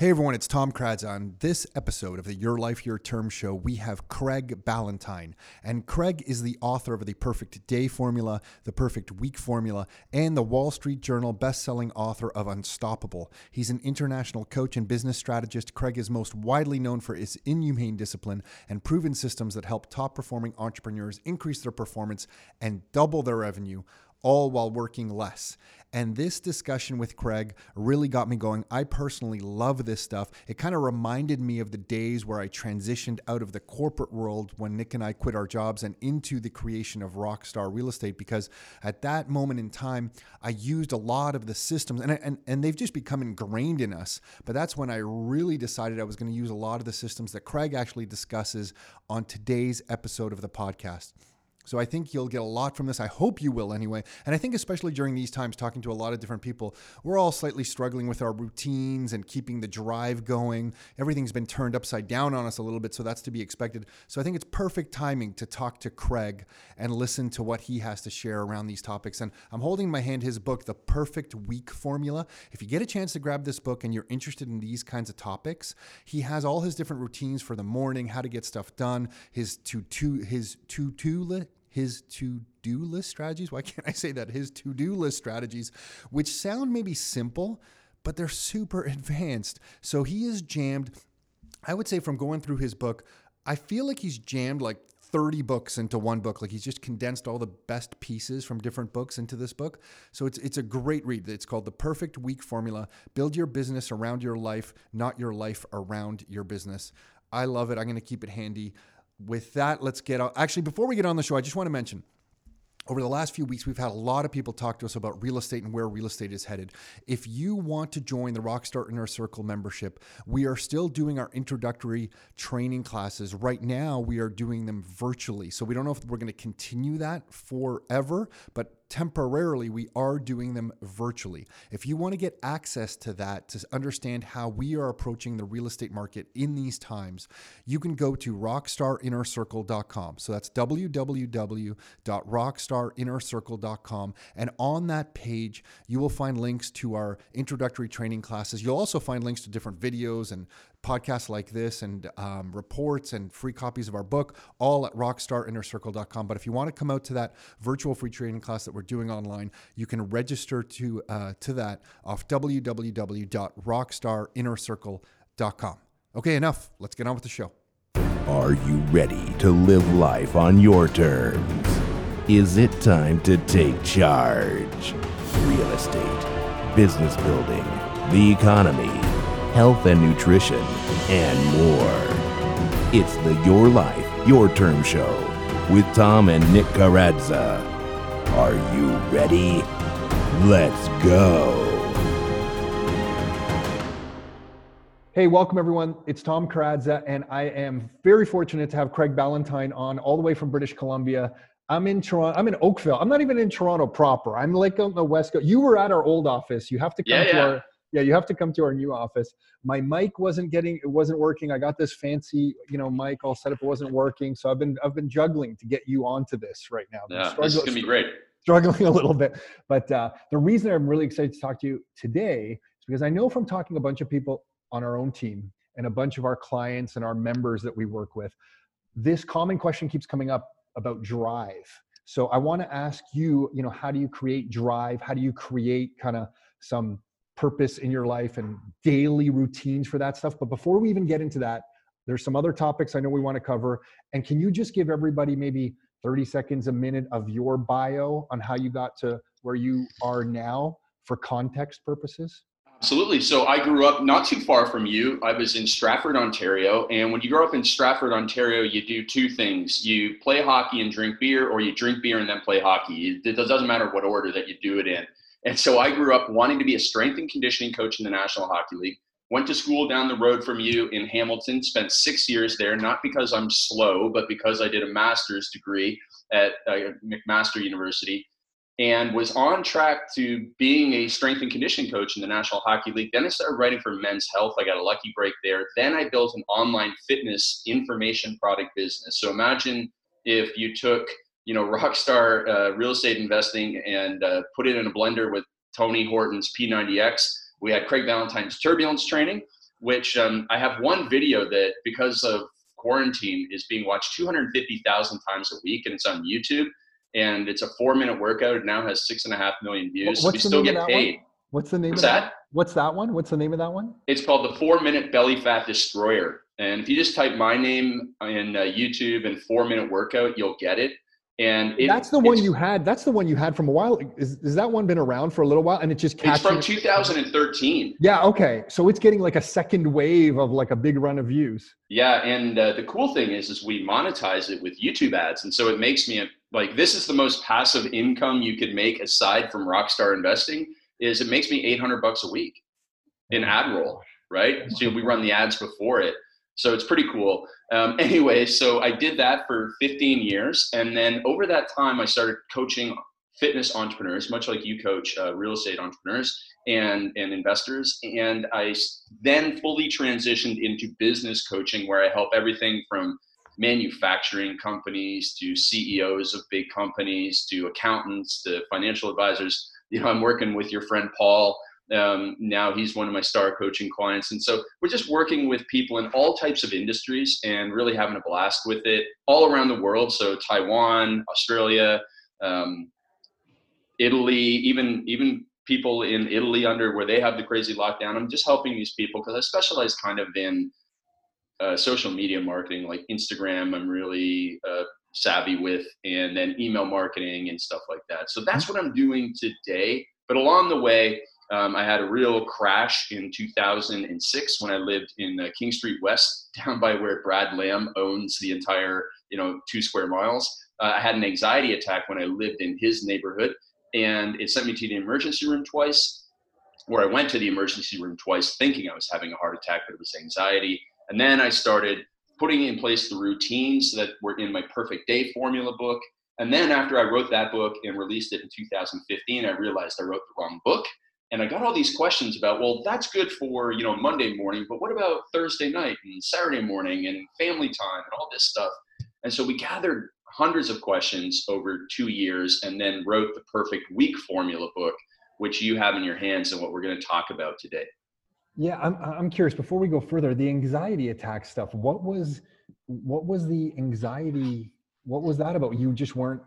Hey everyone, it's Tom Karadza. On this episode of the Your Life, Your Term show, we have Craig Ballantyne. And Craig is the author of The Perfect Day Formula, The Perfect Week Formula, and the Wall Street Journal best-selling author of Unstoppable. He's an international coach and business strategist. Craig is most widely known for his inhumane discipline and proven systems that help top-performing entrepreneurs increase their performance and double their revenue all while working less. And this discussion with Craig really got me going. I personally love this stuff. It kind of reminded me of the days where I transitioned out of the corporate world when Nick and I quit our jobs and into the creation of Rockstar Real Estate because at that moment in time, I used a lot of the systems and, and, and they've just become ingrained in us. But that's when I really decided I was going to use a lot of the systems that Craig actually discusses on today's episode of the podcast. So I think you'll get a lot from this. I hope you will anyway. And I think especially during these times talking to a lot of different people, we're all slightly struggling with our routines and keeping the drive going. Everything's been turned upside down on us a little bit, so that's to be expected. So I think it's perfect timing to talk to Craig and listen to what he has to share around these topics. And I'm holding in my hand his book, The Perfect Week Formula. If you get a chance to grab this book and you're interested in these kinds of topics, he has all his different routines for the morning, how to get stuff done, his to to his to to list his to do list strategies. Why can't I say that? His to do list strategies, which sound maybe simple, but they're super advanced. So he is jammed, I would say, from going through his book, I feel like he's jammed like 30 books into one book. Like he's just condensed all the best pieces from different books into this book. So it's it's a great read. It's called The Perfect Week Formula. Build your business around your life, not your life around your business. I love it. I'm going to keep it handy with that, let's get. Actually, before we get on the show, I just want to mention over the last few weeks, we've had a lot of people talk to us about real estate and where real estate is headed. If you want to join the Rockstar Inner Circle membership, we are still doing our introductory training classes. Right now, we are doing them virtually. So we don't know if we're going to continue that forever, but temporarily, we are doing them virtually. If you want to get access to that, to understand how we are approaching the real estate market in these times, you can go to rockstarinnercircle.com. So that's www.rockstarinnercircle.com. And on that page, you will find links to our introductory training classes. You'll also find links to different videos and podcasts like this and um, reports and free copies of our book, all at rockstarinnercircle.com. But if you want to come out to that virtual free training class that we're doing online, you can register to uh, to that off www.rockstarinnercircle.com. Okay, enough. Let's get on with the show. Are you ready to live life on your terms? Is it time to take charge? Real estate, business building, the economy health and nutrition, and more. It's the Your Life, Your Term Show with Tom and Nick Karadza. Are you ready? Let's go. Hey, welcome everyone. It's Tom Karadza, and I am very fortunate to have Craig Ballantyne on all the way from British Columbia. I'm in Toronto. I'm in Oakville. I'm not even in Toronto proper. I'm like on the west coast. You were at our old office. You have to come yeah, to yeah. our yeah, you have to come to our new office. My mic wasn't getting, it wasn't working. I got this fancy, you know, mic all set up. It wasn't working. So I've been, I've been juggling to get you onto this right now. Yeah, this is gonna be great. Struggling a little bit, but uh, the reason I'm really excited to talk to you today is because I know from talking a bunch of people on our own team and a bunch of our clients and our members that we work with, this common question keeps coming up about drive. So I want to ask you, you know, how do you create drive? How do you create kind of some purpose in your life and daily routines for that stuff. But before we even get into that, there's some other topics I know we want to cover. And can you just give everybody maybe 30 seconds, a minute of your bio on how you got to where you are now for context purposes? Absolutely. So I grew up not too far from you. I was in Stratford, Ontario. And when you grow up in Stratford, Ontario, you do two things you play hockey and drink beer, or you drink beer and then play hockey. It doesn't matter what order that you do it in. And so I grew up wanting to be a strength and conditioning coach in the National Hockey League. Went to school down the road from you in Hamilton, spent six years there, not because I'm slow, but because I did a master's degree at uh, McMaster University and was on track to being a strength and conditioning coach in the National Hockey League. Then I started writing for Men's Health. I got a lucky break there. Then I built an online fitness information product business. So imagine if you took you know, rockstar uh, real estate investing and uh, put it in a blender with Tony Horton's P90X. We had Craig Ballantyne's turbulence training. which um, I have one video that because of quarantine is being watched 250,000 times a week, and it's on YouTube. And it's a four-minute workout. It now has six and a half million views. What's we the still name of get that one? paid. What's the name What's of that? that? What's that one? What's the name of that one? It's called the Four Minute Belly Fat Destroyer. And if you just type my name in uh, YouTube and four minute workout, you'll get it. And it, that's the one you had. That's the one you had from a while. Is, is that one been around for a little while? And it just It's from 2013. yeah. Okay. So it's getting like a second wave of like a big run of views. Yeah, and uh, the cool thing is, is we monetize it with YouTube ads, and so it makes me a, like this is the most passive income you could make aside from Rockstar investing. Is it makes me 800 bucks a week in ad roll, right? So we run the ads before it, so it's pretty cool. Um, anyway, so I did that for 15 years, and then over that time, I started coaching fitness entrepreneurs, much like you coach uh, real estate entrepreneurs and and investors. And I then fully transitioned into business coaching, where I help everything from manufacturing companies to CEOs of big companies to accountants to financial advisors. You know, I'm working with your friend Paul. Um, now he's one of my star coaching clients. And so we're just working with people in all types of industries and really having a blast with it all around the world. So Taiwan, Australia, um, Italy, even even people in Italy under where they have the crazy lockdown. I'm just helping these people because I specialize kind of in uh, social media marketing, like Instagram. I'm really uh, savvy with, and then email marketing and stuff like that. So that's what I'm doing today. But along the way, um, I had a real crash in 2006 when I lived in uh, King Street West, down by where Brad Lamb owns the entire, you know, two square miles. Uh, I had an anxiety attack when I lived in his neighborhood, and it sent me to the emergency room twice. Where I went to the emergency room twice, thinking I was having a heart attack, but it was anxiety. And then I started putting in place the routines that were in my perfect day formula book. And then after I wrote that book and released it in 2015, I realized I wrote the wrong book and I got all these questions about, well, that's good for you know Monday morning, but what about Thursday night and Saturday morning and family time and all this stuff? And so we gathered hundreds of questions over two years, and then wrote the perfect week formula book, which you have in your hands, and what we're going to talk about today. Yeah, I'm I'm curious. Before we go further, the anxiety attack stuff. What was what was the anxiety? What was that about? You just weren't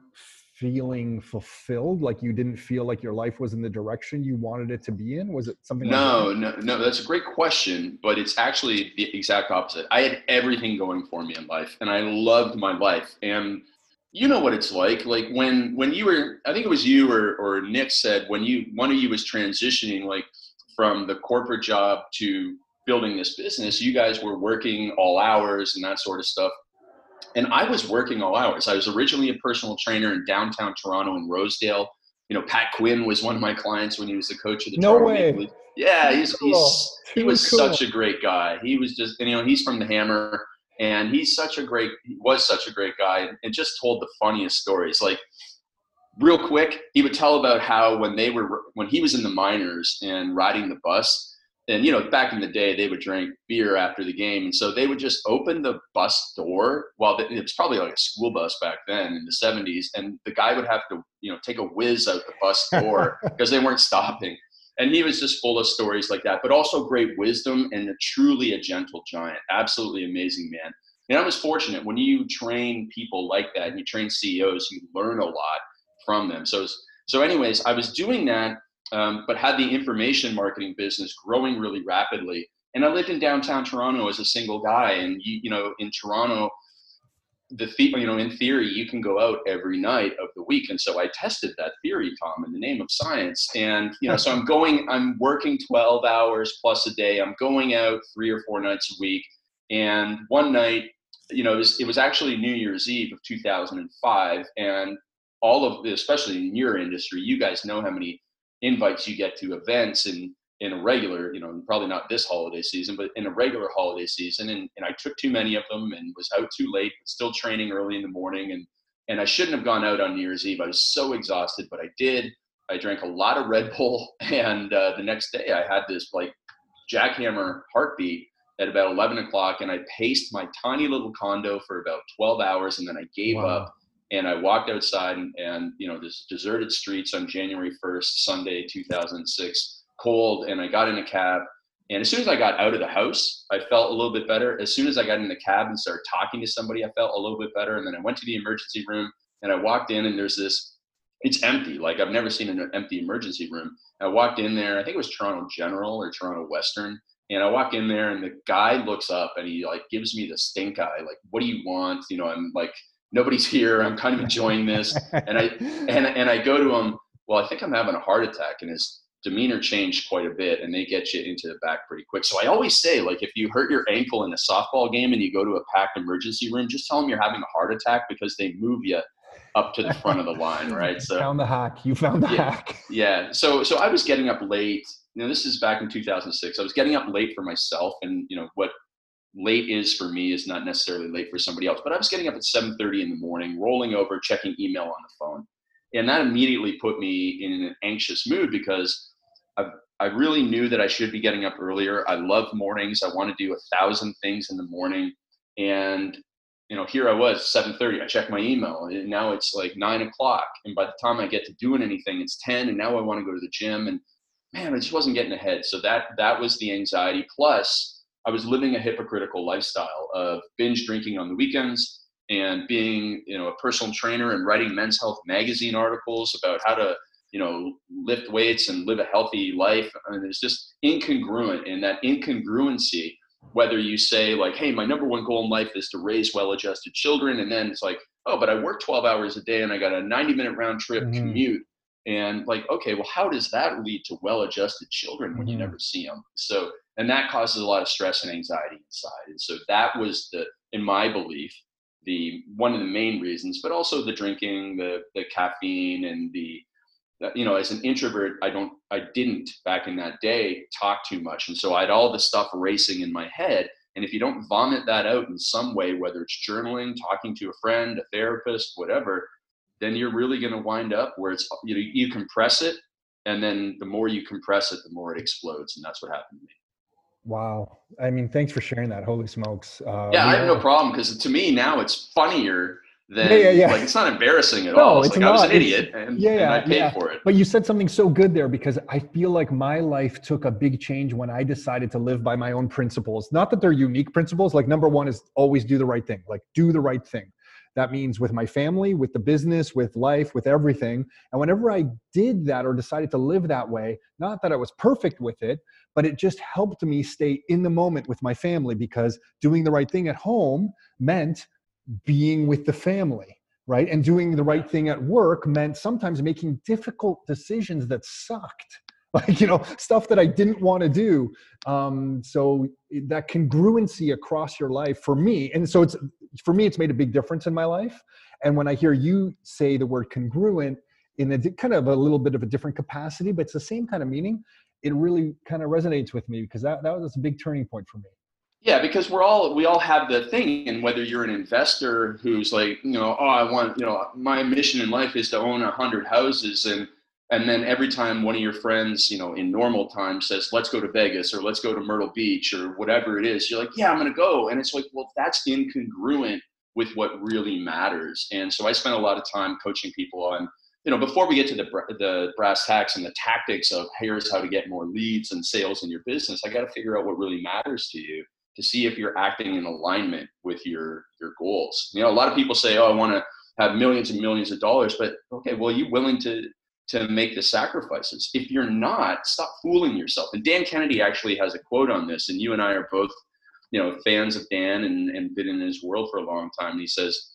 feeling fulfilled. Like you didn't feel like your life was in the direction you wanted it to be in. Was it something? No, Like no, no. That's a great question, but it's actually the exact opposite. I had everything going for me in life, and I loved my life. And you know what it's like. Like when when you were, I think it was you or or Nick said when you one of you was transitioning, like from the corporate job to building this business. You guys were working all hours and that sort of stuff. And I was working all hours. I was originally a personal trainer in downtown Toronto in Rosedale. You know, Pat Quinn was one of my clients when he was the coach of the No Toronto way. Yeah, he's, Cool. he's he was cool. such a great guy. He was just, you know, he's from the Hammer, and he's such a great, he was such a great guy, and just told the funniest stories. Like, real quick, he would tell about how when they were, when he was in the minors and riding the bus, and you know, back in the day, they would drink beer after the game, and so they would just open the bus door. While the, it was probably like a school bus back then in the '70s, and the guy would have to, you know, take a whiz out the bus door because they weren't stopping and he was just full of stories like that, but also great wisdom and a, truly a gentle giant. Absolutely amazing man. And I was fortunate when you train people like that and you train CEOs, you learn a lot from them. So, so anyways, I was doing that, um, but had the information marketing business growing really rapidly. And I lived in downtown Toronto as a single guy, and you, you know, in Toronto, the you know in theory you can go out every night of the week. And so i tested that theory tom in the name of science. And you know so i'm going i'm working 12 hours plus a day. I'm going out three or four nights a week. And one night you know it was, it was actually new year's eve of 2005 and all of the, especially in your industry you guys know how many invites you get to events and in a regular, you know, probably not this holiday season, but in a regular holiday season. And, and I took too many of them and was out too late, still training early in the morning. And, and I shouldn't have gone out on New Year's Eve. I was so exhausted, but I did. I drank a lot of Red Bull. And uh, the next day I had this like jackhammer heartbeat at about 11 o'clock. And I paced my tiny little condo for about 12 hours. And then I gave Wow. up and I walked outside and, and, you know, this deserted streets on January 1st, Sunday, 2006 cold and I got in a cab And as soon as I got out of the house, I felt a little bit better. As soon as I got in the cab and started talking to somebody, I felt a little bit better. And then I went to the emergency room and I walked in and there's this, it's empty. Like I've never seen an empty emergency room. I walked in there, I think it was Toronto General or Toronto Western. And I walk in there and the guy looks up and he like gives me the stink eye. Like, what do you want? You know, I'm like, nobody's here. I'm kind of enjoying this. And I, and, and I go to him, well, I think I'm having a heart attack. And his demeanor changed quite a bit and they get you into the back pretty quick. So I always say, like, if you hurt your ankle in a softball game and you go to a packed emergency room, just tell them you're having a heart attack because they move you up to the front of the line, right? So found the hack. You found the yeah, hack. Yeah. So so I was getting up late. You know, this is back in 2006. I was getting up late for myself, and you know what late is for me is not necessarily late for somebody else. But I was getting up at 7:30 in the morning, rolling over, checking email on the phone, and that immediately put me in an anxious mood because I I really knew that I should be getting up earlier. I love mornings. I want to do a thousand things in the morning, and you know, here I was, 7:30. I check my email, and now it's like nine o'clock. And by the time I get to doing anything, it's 10. And now I want to go to the gym, and man, I just wasn't getting ahead. So that that was the anxiety. Plus, I was living a hypocritical lifestyle of binge drinking on the weekends and being, you know, a personal trainer and writing men's health magazine articles about how to, you know, lift weights and live a healthy life. And it's just incongruent, and that incongruency whether you say like hey my number one goal in life is to raise well adjusted children and then it's like oh but i work 12 hours a day and i got a 90 minute round trip mm-hmm. commute and like okay well how does that lead to well adjusted children when mm-hmm. you never see them so and that causes a lot of stress and anxiety inside and so that was the in my belief the one of the main reasons but also the drinking the the caffeine and the you know, as an introvert, I don't, I didn't back in that day talk too much. And so I had all the stuff racing in my head. And if you don't vomit that out in some way, whether it's journaling, talking to a friend, a therapist, whatever, then you're really going to wind up where it's, you know, you compress it. And then the more you compress it, the more it explodes. And that's what happened to me. Wow. I mean, thanks for sharing that. Holy smokes. Uh, yeah, I have no problem because to me now it's funnier than yeah, yeah, yeah. like it's not embarrassing at no, all. It's, it's like not. I was an idiot and, yeah, and I paid for it. But you said something so good there because I feel like my life took a big change when I decided to live by my own principles. Not that they're unique principles. Like number one is always do the right thing. Like do the right thing. That means with my family, with the business, with life, with everything. And whenever I did that or decided to live that way, not that I was perfect with it, but it just helped me stay in the moment with my family because doing the right thing at home meant being with the family right? And doing the right thing at work meant sometimes making difficult decisions that sucked like you know stuff that i didn't want to do. Um, so that congruency across your life for me and so it's for me it's made a big difference in my life. And when i hear you say the word congruent in a kind of a little bit of a different capacity but it's the same kind of meaning it really kind of resonates with me because that, that was a big turning point for me yeah, because we're all we all have the thing, and whether you're an investor who's like, you know, oh, I want, you know, my mission in life is to own a hundred houses, and and then every time one of your friends, you know, in normal times says, let's go to Vegas or let's go to Myrtle Beach or whatever it is, you're like, yeah, I'm gonna go, and it's like, well, that's incongruent with what really matters. And so I spent a lot of time coaching people on, you know, before we get to the the brass tacks and the tactics of here's how to get more leads and sales in your business, I got to figure out what really matters to you to see if you're acting in alignment with your your goals. You know, a lot of people say, "Oh, I want to have millions and millions of dollars," but okay, well, are you willing to to make the sacrifices? If you're not, stop fooling yourself. And Dan Kennedy actually has a quote on this, and you and I are both, you know, fans of Dan and, and been in his world for a long time. And he says,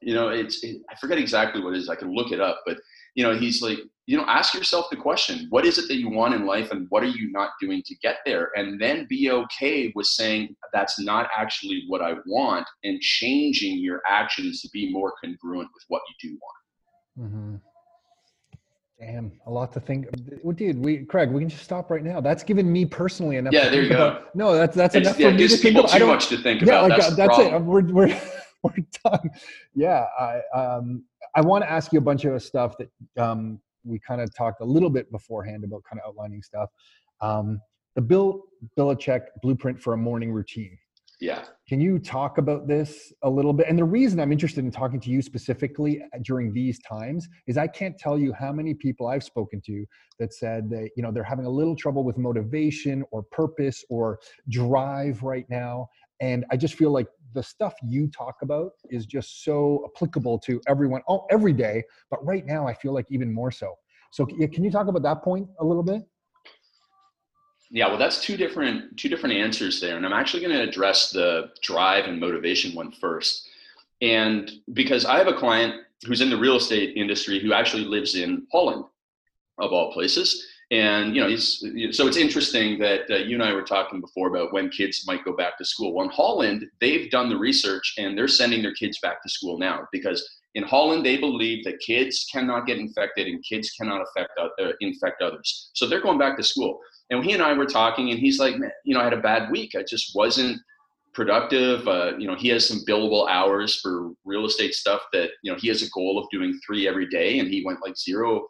you know, it's it, I forget exactly what it is. I can look it up, but you know, he's like, you know, ask yourself the question, what is it that you want in life and what are you not doing to get there? And then be okay with saying that's not actually what I want and changing your actions to be more congruent with what you do want. Mm-hmm. Damn, a lot to think. Well, dude, we Craig, we can just stop right now. That's given me personally enough. Yeah, there you go. About. No, that's that's it's, enough yeah, for me to think about. Too much to think yeah, about. Like, that's, that's it. We're we're we're done. Yeah, I um I want to ask you a bunch of stuff that um we kind of talked a little bit beforehand about kind of outlining stuff. Um, the Bill Belichick blueprint for a morning routine. Yeah. Can you talk about this a little bit? And the reason I'm interested in talking to you specifically during these times is I can't tell you how many people I've spoken to that said that you know they're having a little trouble with motivation or purpose or drive right now. And I just feel like the stuff you talk about is just so applicable to everyone oh, every day. But right now, I feel like even more so. So, can you talk about that point a little bit? Yeah, well, that's two different two different answers there, and I'm actually going to address the drive and motivation one first. And because I have a client who's in the real estate industry who actually lives in Holland, of all places, and you know, he's so it's interesting that uh, you and I were talking before about when kids might go back to school. Well, in Holland, they've done the research and they're sending their kids back to school now because in Holland they believe that kids cannot get infected and kids cannot affect uh, infect others. So they're going back to school. And he and I were talking, and he's like, man, you know, I had a bad week. I just wasn't productive. Uh, you know, he has some billable hours for real estate stuff that, you know, he has a goal of doing three every day, and he went like zero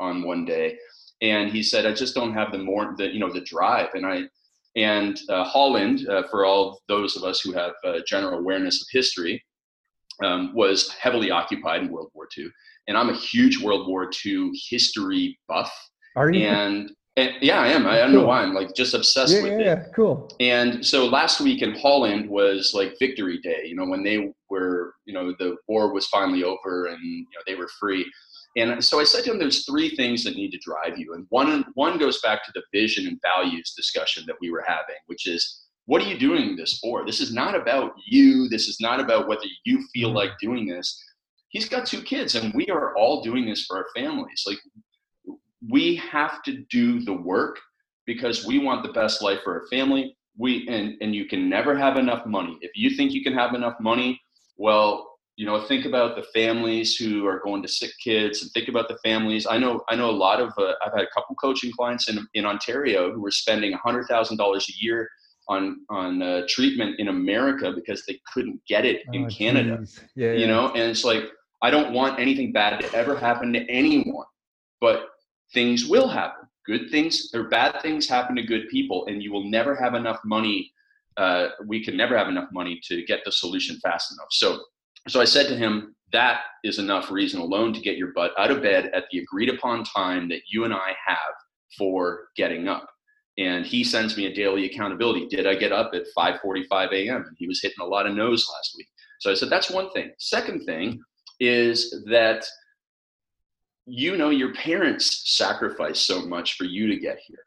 on one day. And he said, I just don't have the more, the, you know, the drive. And I, and uh, Holland, uh, for all those of us who have uh, general awareness of history, um, was heavily occupied in World War II. And I'm a huge World War II history buff. Are you? And and yeah, I am. I, don't know why. I'm like just obsessed yeah, with yeah, it. Yeah, cool. And so last week in Holland was like Victory Day. You know, when they were, you know, the war was finally over and you know they were free. And so I said to him, "There's three things that need to drive you, and one one goes back to the vision and values discussion that we were having, which is." What are you doing this for? This is not about you. This is not about whether you feel like doing this. He's got two kids, and we are all doing this for our families. Like we have to do the work because we want the best life for our family we and and you can never have enough money if you think you can have enough money well you know think about the families who are going to sick kids and think about the families i know i know a lot of uh, i've had a couple coaching clients in in ontario who were spending $100000 a year on on uh, treatment in america because they couldn't get it in oh, canada yeah, you yeah. know and it's like i don't want anything bad to ever happen to anyone but things will happen. Good things or bad things happen to good people, and you will never have enough money. Uh, we can never have enough money to get the solution fast enough. So, so I said to him, that is enough reason alone to get your butt out of bed at the agreed upon time that you and I have for getting up. And he sends me a daily accountability. Did I get up at 5:45 a.m.? And he was hitting a lot of no's last week. So I said that's one thing. Second thing is that you know your parents sacrificed so much for you to get here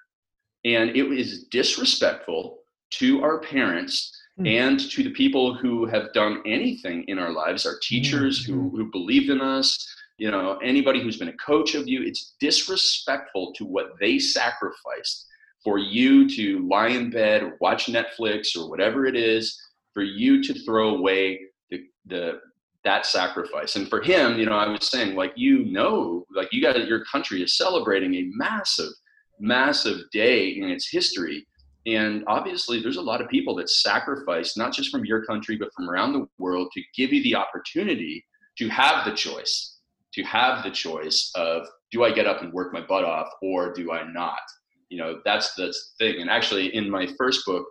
and it is disrespectful to our parents. And to the people who have done anything in our lives our teachers mm-hmm. who, hmm. who believed in us you know anybody who's been a coach of you it's disrespectful to what they sacrificed for you to lie in bed or watch netflix or whatever it is for you to throw away the, the that sacrifice. And for him, you know, I was saying, like, you know, like you got your country is celebrating a massive, massive day in its history. And obviously, there's a lot of people that sacrifice, not just from your country, but from around the world to give you the opportunity to have the choice, to have the choice of do I get up and work my butt off or do I not? You know, that's the thing. And actually, in my first book,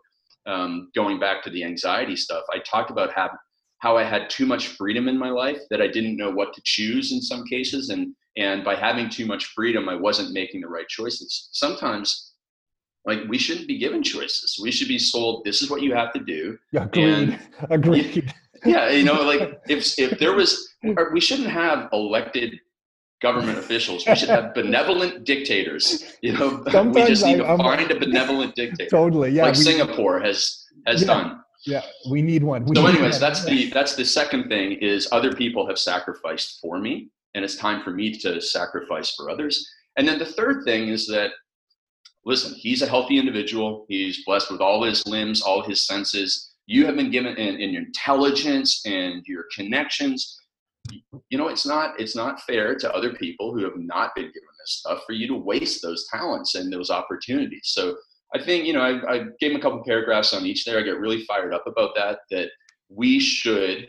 um, going back to the anxiety stuff, I talked about having how I had too much freedom in my life that I didn't know what to choose in some cases. And, and by having too much freedom, I wasn't making the right choices. Sometimes, like, we shouldn't be given choices. We should be sold, this is what you have to do. Yeah, agreed. And, agreed. Yeah, you know, like, if, if there was, we shouldn't have elected government officials. We should have benevolent dictators. You know, Sometimes we just need to I'm, find a benevolent dictator. Totally, yeah. Like we, Singapore has has yeah. done. Yeah, we need one. We so, need anyways, one. that's the that's the second thing is other people have sacrificed for me, and it's time for me to sacrifice for others. And then the third thing is that, listen, he's a healthy individual. He's blessed with all his limbs, all his senses. You have been given in, in your intelligence and your connections. You know, it's not it's not fair to other people who have not been given this stuff for you to waste those talents and those opportunities. So I think, you know, I, I gave him a couple paragraphs on each there. I get really fired up about that, that we should,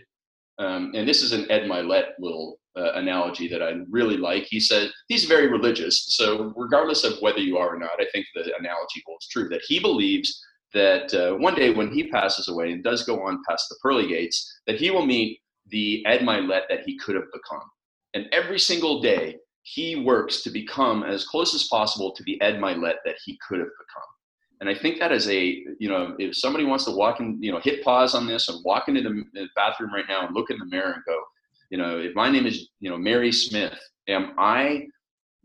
um, and this is an Ed Mylett little uh, analogy that I really like. He said, he's very religious. So regardless of whether you are or not, I think the analogy holds true that he believes that uh, one day when he passes away and does go on past the pearly gates, that he will meet the Ed Mylett that he could have become. And every single day, he works to become as close as possible to the Ed Mylett that he could have become. And I think that is a, you know, if somebody wants to walk in, you know, hit pause on this and walk into the bathroom right now and look in the mirror and go, you know, if my name is, you know, Mary Smith, am I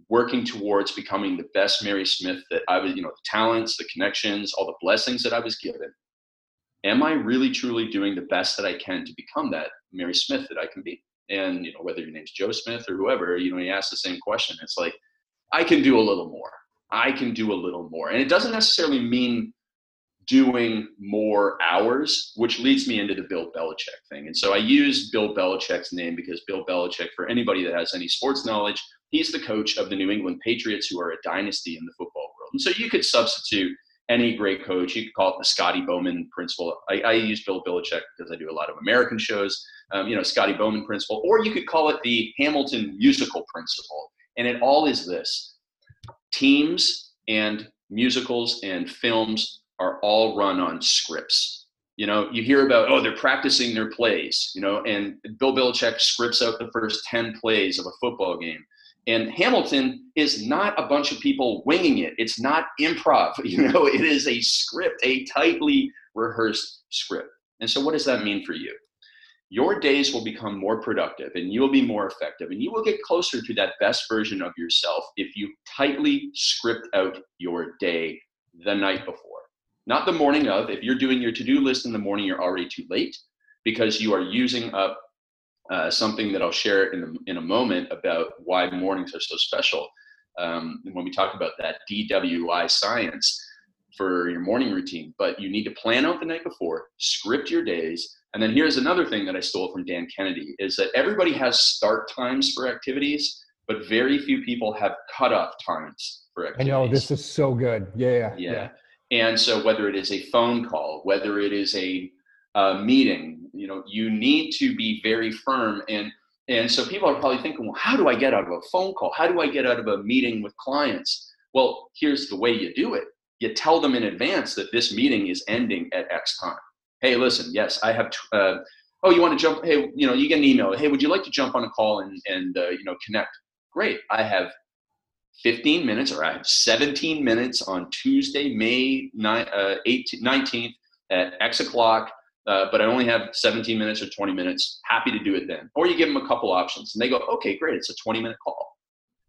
working towards becoming the best Mary Smith that I was, you know, the talents, the connections, all the blessings that I was given? Am I really truly doing the best that I can to become that Mary Smith that I can be? And, you know, whether your name's Joe Smith or whoever, you know, you ask the same question. It's like, I can do a little more. I can do a little more. And it doesn't necessarily mean doing more hours, which leads me into the Bill Belichick thing. And so I use Bill Belichick's name because Bill Belichick, for anybody that has any sports knowledge, he's the coach of the New England Patriots, who are a dynasty in the football world. And so you could substitute any great coach. You could call it the Scotty Bowman principle. I, I use Bill Belichick because I do a lot of American shows, um, you know, Scotty Bowman principle, or you could call it the Hamilton musical principle. And it all is this teams and musicals and films are all run on scripts. You know, you hear about, oh, they're practicing their plays, you know, and Bill Belichick scripts out the first 10 plays of a football game. And Hamilton is not a bunch of people winging it. It's not improv, you know, it is a script, a tightly rehearsed script. And so, what does that mean for you? Your days will become more productive and you will be more effective and you will get closer to that best version of yourself if you tightly script out your day the night before. Not the morning of. If you're doing your to do list in the morning, you're already too late because you are using up uh, something that I'll share in, the, in a moment about why mornings are so special. Um, when we talk about that DWI science for your morning routine, but you need to plan out the night before, script your days. And then here's another thing that I stole from Dan Kennedy is that everybody has start times for activities, but very few people have cutoff times for activities. I know this is so good. Yeah, yeah. Yeah. And so whether it is a phone call, whether it is a, a meeting, you know you need to be very firm. And and so people are probably thinking well how do i get out of a phone call? How do i get out of a meeting with clients? Well here's the way you do it. You tell them in advance that this meeting is ending at x time. Hey listen yes i have uh, oh you want to jump hey you know you get an email. Hey would you like to jump on a call and and uh, you know connect? Great i have 15 minutes or i have 17 minutes on tuesday may 9, uh, 18, 19th at x o'clock uh, but I only have 17 minutes or 20 minutes. Happy to do it then. Or you give them a couple options and they go, okay, great. It's a 20 minute call.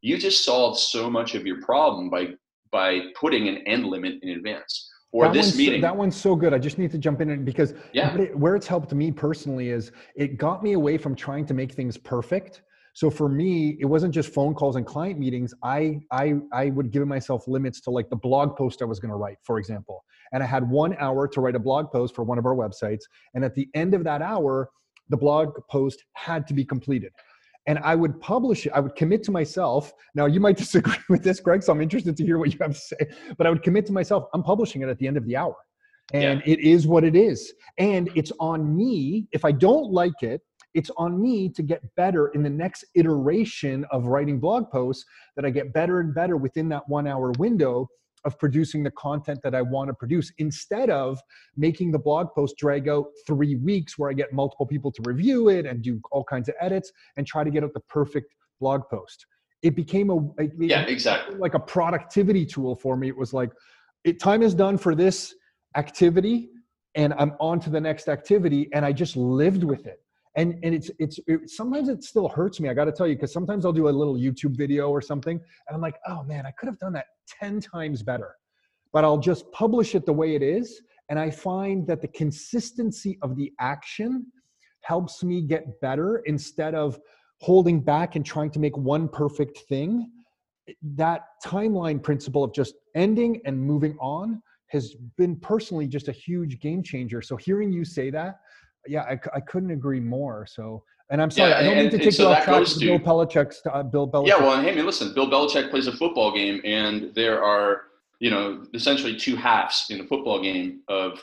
You just solved so much of your problem by by putting an end limit in advance. Or that this meeting. That one's so good. I just need to jump in because yeah. where it's helped me personally is it got me away from trying to make things perfect. So for me, it wasn't just phone calls and client meetings. I I I would give myself limits to like the blog post I was going to write, for example and I had one hour to write a blog post for one of our websites. And at the end of that hour, the blog post had to be completed. And I would publish it. I would commit to myself. Now, you might disagree with this, Greg, so I'm interested to hear what you have to say. But I would commit to myself, I'm publishing it at the end of the hour. And yeah. it is what it is. And it's on me. If I don't like it, it's on me to get better in the next iteration of writing blog posts that I get better and better within that one hour window of producing the content that I want to produce instead of making the blog post drag out three weeks where I get multiple people to review it and do all kinds of edits and try to get out the perfect blog post. It became a it, yeah exactly like a productivity tool for me. It was like, it time is done for this activity, and I'm on to the next activity, and I just lived with it and and it's it's it, sometimes it still hurts me i got to tell you because sometimes i'll do a little youtube video or something and i'm like oh man i could have done that 10 times better. But i'll just publish it the way it is and i find that the consistency of the action helps me get better instead of holding back and trying to make one perfect thing. That timeline principle of just ending and moving on has been personally just a huge game changer. So hearing you say that yeah, I, I couldn't agree more. So, and I'm sorry, yeah, I don't and, mean to take so you off track to Bill Belichick's uh, Bill Belichick. Yeah, well, hey, I mean, listen, Bill Belichick plays a football game, and there are you know essentially two halves in a football game of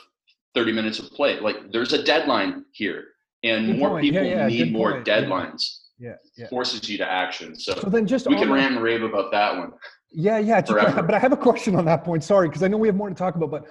30 minutes of play. Like, there's a deadline here, and good more point. people yeah, yeah, need more point. deadlines. Yeah. yeah, forces you to action. So, so then just we can rant and rave about that one. Yeah, yeah, but I have a question on that point. Sorry, because I know we have more to talk about, but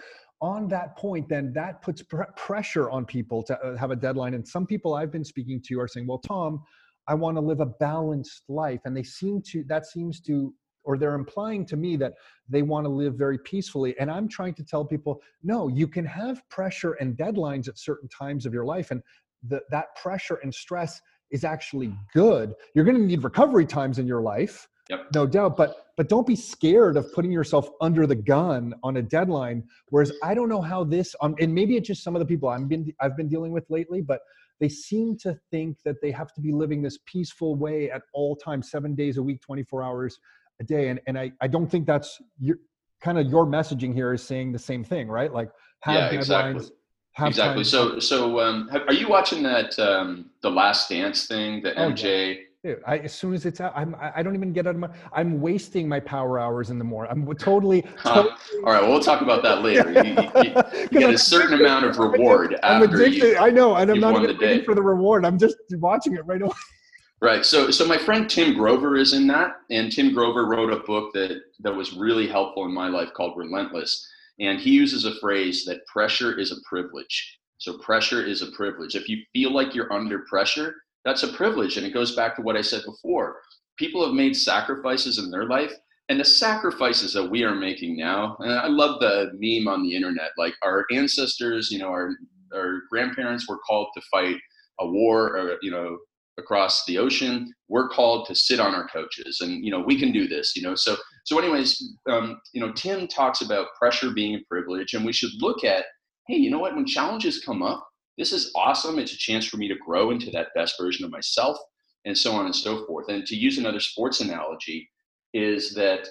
on that point, then that puts pr- pressure on people to uh, have a deadline. And some people I've been speaking to are saying, well, Tom, I want to live a balanced life. And they seem to, that seems to, or they're implying to me that they want to live very peacefully. And I'm trying to tell people, no, you can have pressure and deadlines at certain times of your life. And the, that pressure and stress is actually good. You're going to need recovery times in your life Yep. No doubt, but but don't be scared of putting yourself under the gun on a deadline. Whereas I don't know how this, um, and maybe it's just some of the people I've been I've been dealing with lately, but they seem to think that they have to be living this peaceful way at all times, seven days a week, 24 hours a day. And and I I don't think that's your kind of your messaging here is saying the same thing, right? Like have yeah, deadlines. Exactly. Have exactly. Time. So, so um, have, are you watching that um, the Last Dance thing? The MJ oh, yeah Dude, I, as soon as it's out, I'm, I don't even get out of my, I'm wasting my power hours in the morning. I'm totally. totally All right. Well, we'll talk about that later. You, you, you get a certain amount of reward I'm addicted. You, I know. And I'm not even waiting for the reward. I'm just watching it right away. Right. So, so my friend Tim Grover is in that, and Tim Grover wrote a book that that was really helpful in my life called Relentless, and he uses a phrase that pressure is a privilege. So, pressure is a privilege. If you feel like you're under pressure, that's a privilege. And it goes back to what I said before. People have made sacrifices in their life, and the sacrifices that we are making now, and I love the meme on the internet, like our ancestors, you know, our, our grandparents were called to fight a war, or, you know, across the ocean. We're called to sit on our couches, and you know, we can do this, you know. So, so, anyways, um, you know, Tim talks about pressure being a privilege, and we should look at, hey, you know what? When challenges come up, this is awesome. It's a chance for me to grow into that best version of myself, and so on and so forth. And to use another sports analogy, is that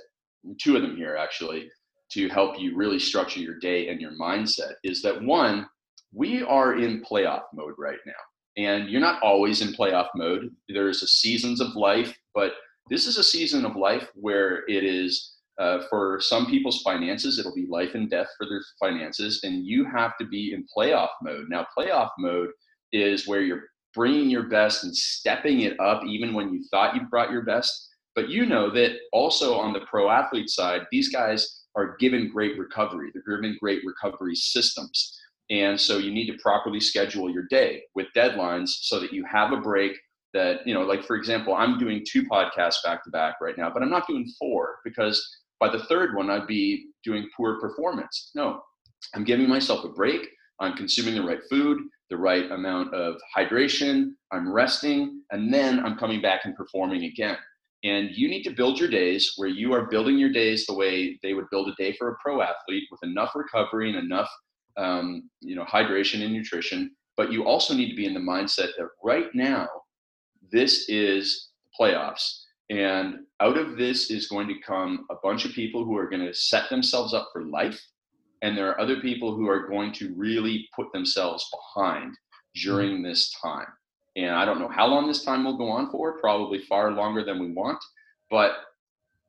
two of them here actually to help you really structure your day and your mindset is that one, we are in playoff mode right now. And you're not always in playoff mode. There's a seasons of life, but this is a season of life where it is uh, for some people's finances, it'll be life and death for their finances, and you have to be in playoff mode. Now, playoff mode is where you're bringing your best and stepping it up even when you thought you brought your best. But you know that also on the pro athlete side, these guys are given great recovery. They're given great recovery systems. And so you need to properly schedule your day with deadlines so that you have a break that, you know, like for example, I'm doing two podcasts back to back right now, but I'm not doing four because by the third one, I'd be doing poor performance. No, I'm giving myself a break. I'm consuming the right food, the right amount of hydration. I'm resting, and then I'm coming back and performing again. And you need to build your days where you are building your days the way they would build a day for a pro athlete with enough recovery and enough, um, you know, hydration and nutrition. But you also need to be in the mindset that right now, this is playoffs and out of this is going to come a bunch of people who are going to set themselves up for life. And there are other people who are going to really put themselves behind during mm-hmm. this time. And I don't know how long this time will go on for, probably far longer than we want. But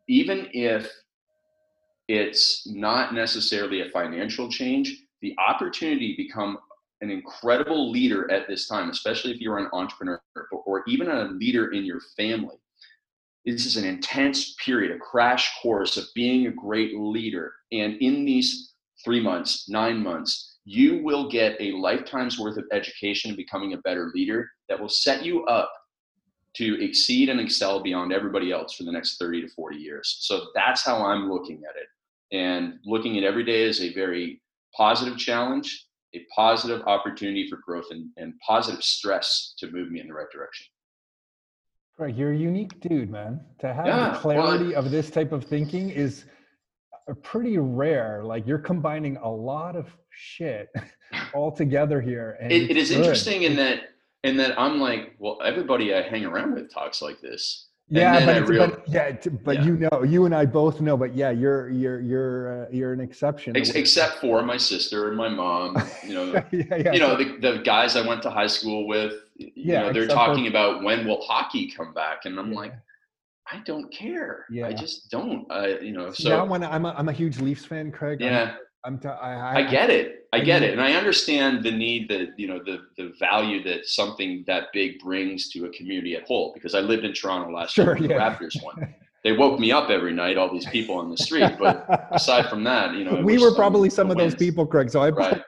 even if it's not necessarily a financial change, the opportunity to become an incredible leader at this time, especially if you're an entrepreneur or even a leader in your family, this is an intense period, a crash course of being a great leader. And in these three months, nine months, you will get a lifetime's worth of education in becoming a better leader that will set you up to exceed and excel beyond everybody else for the next 30 to 40 years. So that's how I'm looking at it. And looking at every day as a very positive challenge, a positive opportunity for growth, and, and positive stress to move me in the right direction. Right, you're a unique dude, man. To have yeah, the clarity well, of this type of thinking is pretty rare. Like you're combining a lot of shit all together here. And it, it is good. interesting in that in that I'm like, well, everybody I hang around with talks like this. yeah, but, real, but, yeah, but yeah. you know, you and I both know. But yeah, you're you're you're uh, you're an exception. Ex- except for my sister and my mom. You know, yeah, yeah, you know the the guys I went to high school with you yeah, know, they're talking for, about when will hockey come back, and I'm yeah. like, I don't care. Yeah. I just don't. I, you know, so now when I'm a, I'm a huge Leafs fan, Craig. Yeah. I'm, I'm t- I, I, I get it. I get it, and I understand the need that you know the the value that something that big brings to a community at whole. Because I lived in Toronto last sure, year, yeah. the Raptors won, they woke me up every night, all these people on the street. But aside from that, you know, we were probably some of those people, Craig. So I right,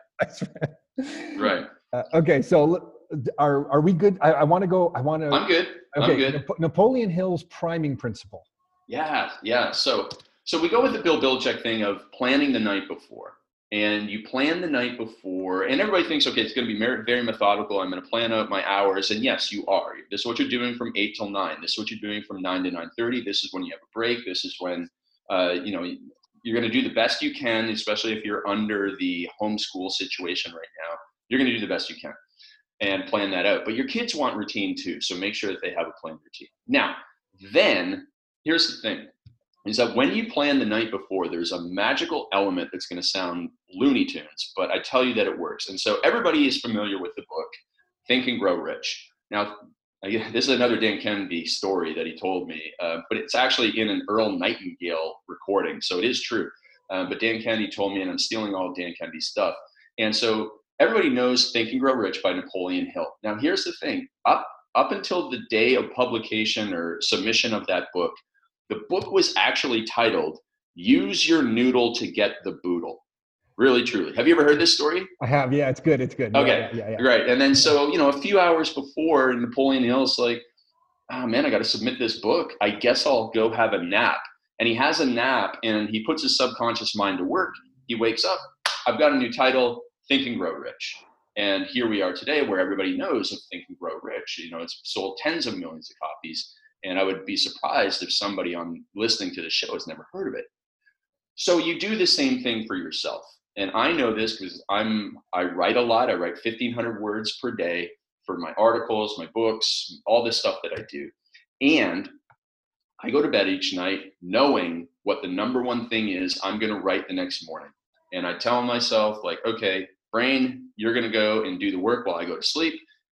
right. Uh, okay, so are are we good? I, I want to go. I want to. I'm good. Okay, I'm good. Nap- Napoleon Hill's priming principle. Yeah, yeah. So so we go with the Bill Belichick thing of planning the night before and you plan the night before and everybody thinks okay it's going to be very methodical i'm going to plan out my hours and yes you are this is what you're doing from 8 till 9 this is what you're doing from 9 to 9.30 this is when you have a break this is when uh, you know you're going to do the best you can especially if you're under the homeschool situation right now you're going to do the best you can and plan that out but your kids want routine too so make sure that they have a planned routine now then here's the thing is that when you plan the night before, there's a magical element that's going to sound Looney Tunes, but I tell you that it works. And so everybody is familiar with the book, Think and Grow Rich. Now, this is another Dan Kennedy story that he told me, uh, but it's actually in an Earl Nightingale recording, so it is true. Uh, but Dan Kennedy told me, and I'm stealing all Dan Kennedy's stuff. And so everybody knows Think and Grow Rich by Napoleon Hill. Now, here's the thing: up up until the day of publication or submission of that book, the book was actually titled Use Your Noodle to Get the Boodle. Really, truly. Have you ever heard this story? I have. Yeah, it's good. It's good. Okay. Yeah, yeah, yeah, Right. And then, so, you know, a few hours before, Napoleon Hill's like, oh man, I got to submit this book. I guess I'll go have a nap. And he has a nap and he puts his subconscious mind to work. He wakes up. I've got a new title, Think and Grow Rich. And here we are today where everybody knows of Think and Grow Rich. You know, it's sold tens of millions of copies. And I would be surprised if somebody on listening to the show has never heard of it. So you do the same thing for yourself. And I know this because I'm I write a lot. I write 1500 words per day for my articles, my books, all this stuff that I do. And I go to bed each night knowing what the number one thing is I'm going to write the next morning. And I tell myself like, okay, brain, you're going to go and do the work while I go to sleep